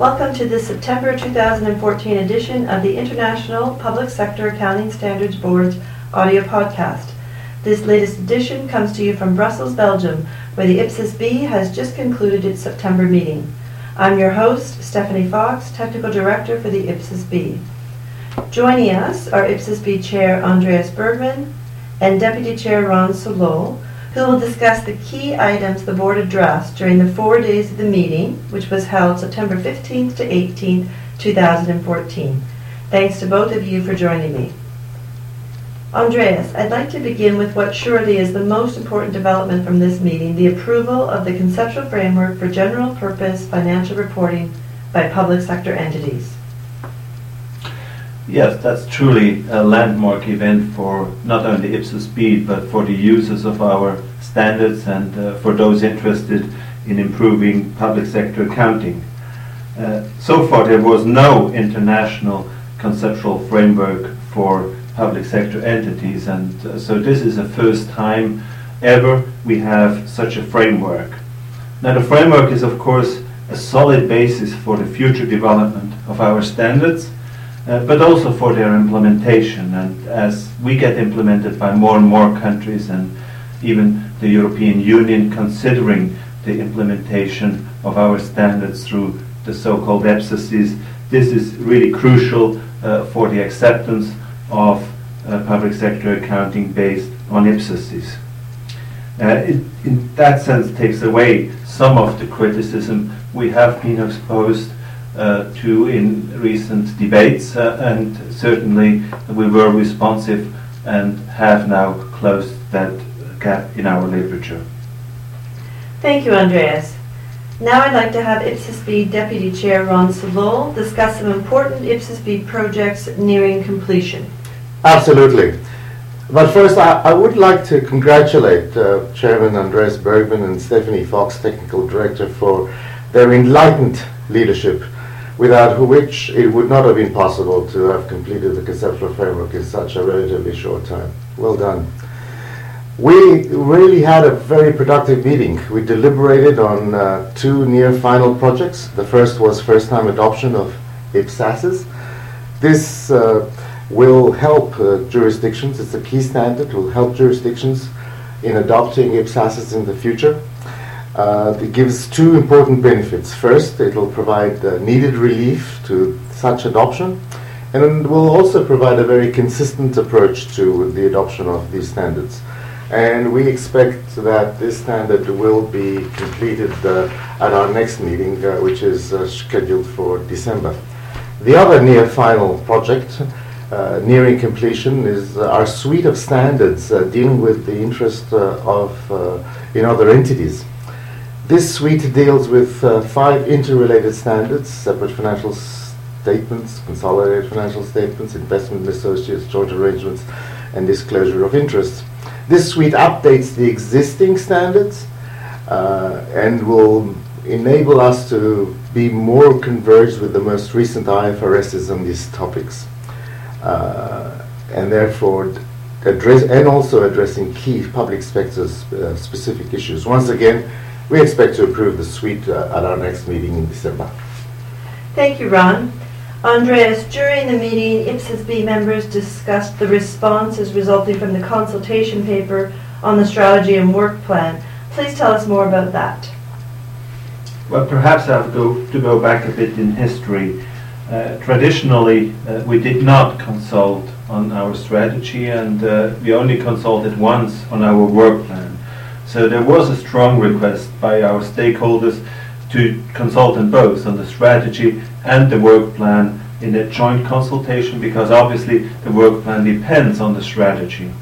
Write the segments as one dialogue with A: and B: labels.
A: Welcome to the September 2014 edition of the International Public Sector Accounting Standards Board's audio podcast. This latest edition comes to you from Brussels, Belgium, where the IPSAS-B has just concluded its September meeting. I'm your host, Stephanie Fox, Technical Director for the IPSAS-B. Joining us are IPSAS-B Chair Andreas Bergmann and Deputy Chair Ron Salole, who will discuss the key items the board addressed during the four days of the meeting, which was held September 15th to 18th, 2014. Thanks to both of you for joining me. Andreas, I'd like to begin with what surely is the most important development from this meeting, the approval of the conceptual framework for general purpose financial reporting by public sector entities.
B: Yes, that's truly a landmark event for not only IPSAS-B, but for the users of our standards and uh, for those interested in improving public sector accounting. Uh, so far, there was no international conceptual framework for public sector entities, and uh, so this is the first time ever we have such a framework. Now, the framework is, of course, a solid basis for the future development of our standards uh, but also for their implementation. And as we get implemented by more and more countries, and even the European Union considering the implementation of our standards through the so-called EPSASs, this is really crucial uh, for the acceptance of uh, public sector accounting based on IPSASs. Uh, in that sense, takes away some of the criticism we have been exposed to in recent debates, uh, and certainly we were responsive and have now closed that gap in our literature.
A: Thank you, Andreas. Now I'd like to have IPSAS-B Deputy Chair Ron Salole discuss some important IPSAS-B projects nearing completion.
C: Absolutely. But first, I, I would like to congratulate uh, Chairman Andreas Bergmann and Stephanie Fox, Technical Director, for their enlightened leadership without which it would not have been possible to have completed the conceptual framework in such a relatively short time. Well done. We really had a very productive meeting. We deliberated on uh, two near final projects. The first was first time adoption of IPSASs. This uh, will help uh, jurisdictions, it's a key standard, will help jurisdictions in adopting IPSASs in the future. Uh, it gives two important benefits. First, it will provide uh, needed relief to such adoption, and will also provide a very consistent approach to the adoption of these standards. And we expect that this standard will be completed uh, at our next meeting, uh, which is uh, scheduled for December. The other near final project, uh, nearing completion, is our suite of standards dealing with the interest of in other entities. This suite deals with uh, five interrelated standards, separate financial statements, consolidated financial statements, investment associates, joint arrangements, and disclosure of interest. This suite updates the existing standards uh, and will enable us to be more converged with the most recent IFRSs on these topics. Uh, and therefore address and also addressing key public sector uh, specific issues. Once again, we expect to approve the suite uh, at our next meeting in December.
A: Thank you, Ron. Andreas, during the meeting, IPSAS-B members discussed the responses resulting from the consultation paper on the strategy and work plan. Please tell us more about that.
B: Well, perhaps I have go, to go back a bit in history. Uh, traditionally, uh, we did not consult on our strategy and uh, we only consulted once on our work plan. So there was a strong request by our stakeholders to consult on both on the strategy and the work plan in a joint consultation because obviously the work plan depends on the strategy.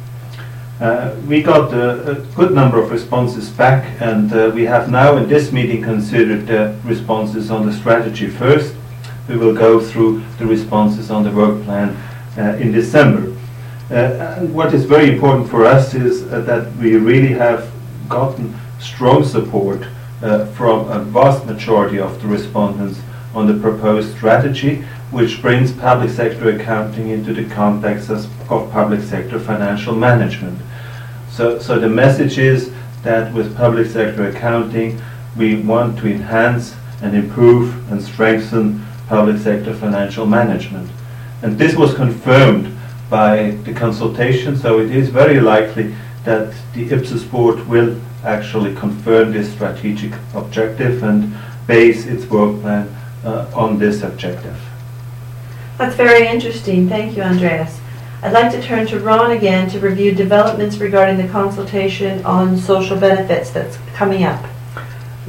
B: Uh, we got a, a, good number of responses back and uh, we have now in this meeting considered the responses on the strategy first. We will go through the responses on the work plan uh, in December. Uh, what is very important for us is uh, that we really have gotten strong support uh, from a vast majority of the respondents on the proposed strategy, which brings public sector accounting into the context of public sector financial management. So, so the message is that with public sector accounting, we want to enhance and improve and strengthen public sector financial management. And this was confirmed by the consultation, so it is very likely that the IPSAS board will actually confirm this strategic objective and base its work plan uh, on this objective.
A: That's very interesting. Thank you, Andreas. I'd like to turn to Ron again to review developments regarding the consultation on social benefits that's coming up.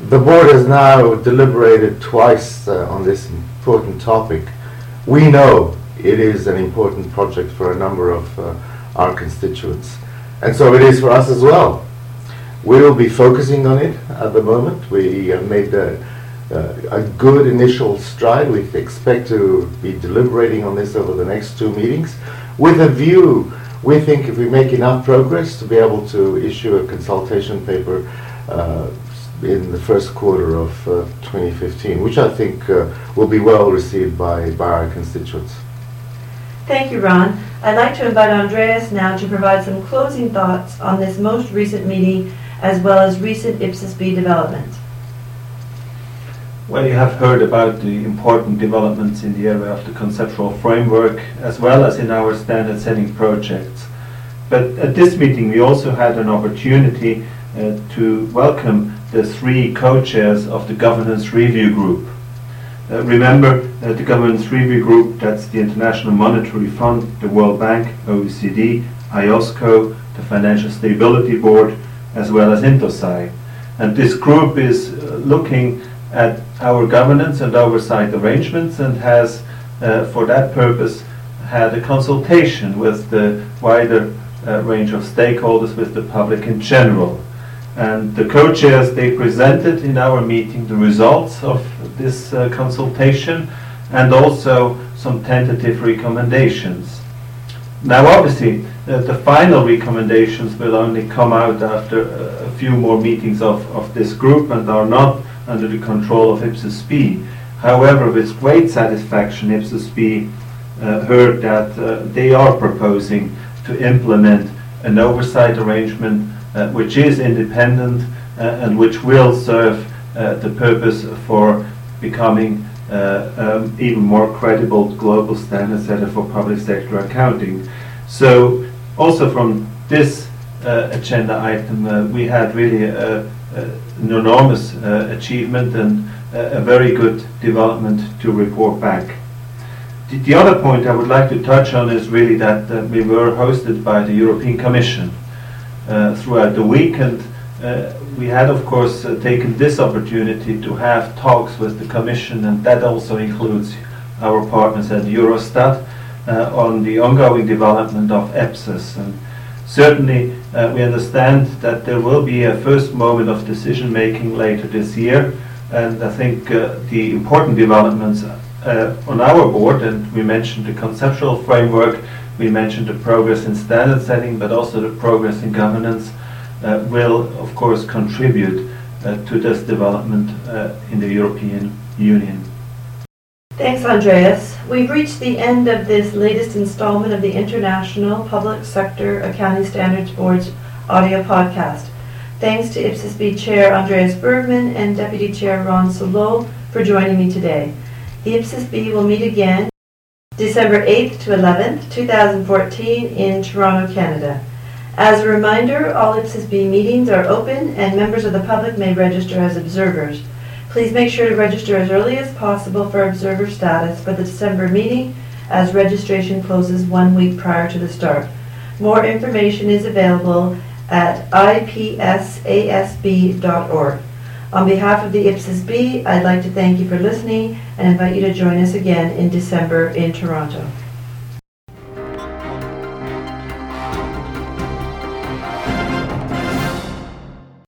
C: The board has now deliberated twice uh, on this important topic. We know it is an important project for a number of uh, our constituents, and so it is for us as well. We will be focusing on it at the moment. We have made a, a good initial stride. We expect to be deliberating on this over the next two meetings with a view, we think if we make enough progress to be able to issue a consultation paper uh, in the first quarter of uh, 2015, which I think uh, will be well received by, by our constituents.
A: Thank you, Ron. I'd like to invite Andreas now to provide some closing thoughts on this most recent meeting as well as recent IPSAS B developments.
B: Well, you have heard about the important developments in the area of the conceptual framework as well as in our standard setting projects. But at this meeting we also had an opportunity uh, to welcome the three co-chairs of the governance review group. Uh, remember uh, the governance review group, that's the International Monetary Fund, the World Bank, OECD, IOSCO, the Financial Stability Board, as well as INTOSAI. And this group is uh, looking at our governance and oversight arrangements and has, uh, for that purpose, had a consultation with the wider uh, range of stakeholders, with the public in general. And the co-chairs, they presented in our meeting the results of this uh, consultation and also some tentative recommendations. Now, obviously, uh, the final recommendations will only come out after a few more meetings of, of this group and are not under the control of IPSAS B. However, with great satisfaction, IPSAS B uh, heard that uh, they are proposing to implement an oversight arrangement uh, which is independent uh, and which will serve uh, the purpose for becoming uh, um, even more credible global standard setter for public sector accounting. So also from this agenda item, we had really a, an enormous achievement and a very good development to report back. The, the, other point I would like to touch on is really that uh, we were hosted by the European Commission throughout the week and uh, we had of course uh, taken this opportunity to have talks with the Commission and that also includes our partners at Eurostat on the ongoing development of EPSAS. And Certainly, uh, we understand that there will be a first moment of decision making later this year, and I think uh, the important developments uh, on our board, and we mentioned the conceptual framework, we mentioned the progress in standard setting, but also the progress in governance, uh, will of course contribute uh, to this development uh, in the European Union.
A: Thanks, Andreas. We've reached the end of this latest installment of the International Public Sector Accounting Standards Board's audio podcast. Thanks to IPSAS B Chair Andreas Bergmann and Deputy Chair Ron Salole for joining me today. The IPSAS B will meet again December 8th to 11th, 2014 in Toronto, Canada. As a reminder, all IPSAS meetings are open and members of the public may register as observers. Please make sure to register as early as possible for observer status for the December meeting as registration closes one week prior to the start. More information is available at ipsasb.org. On behalf of the IPSAS B, I'd like to thank you for listening and invite you to join us again in December in Toronto.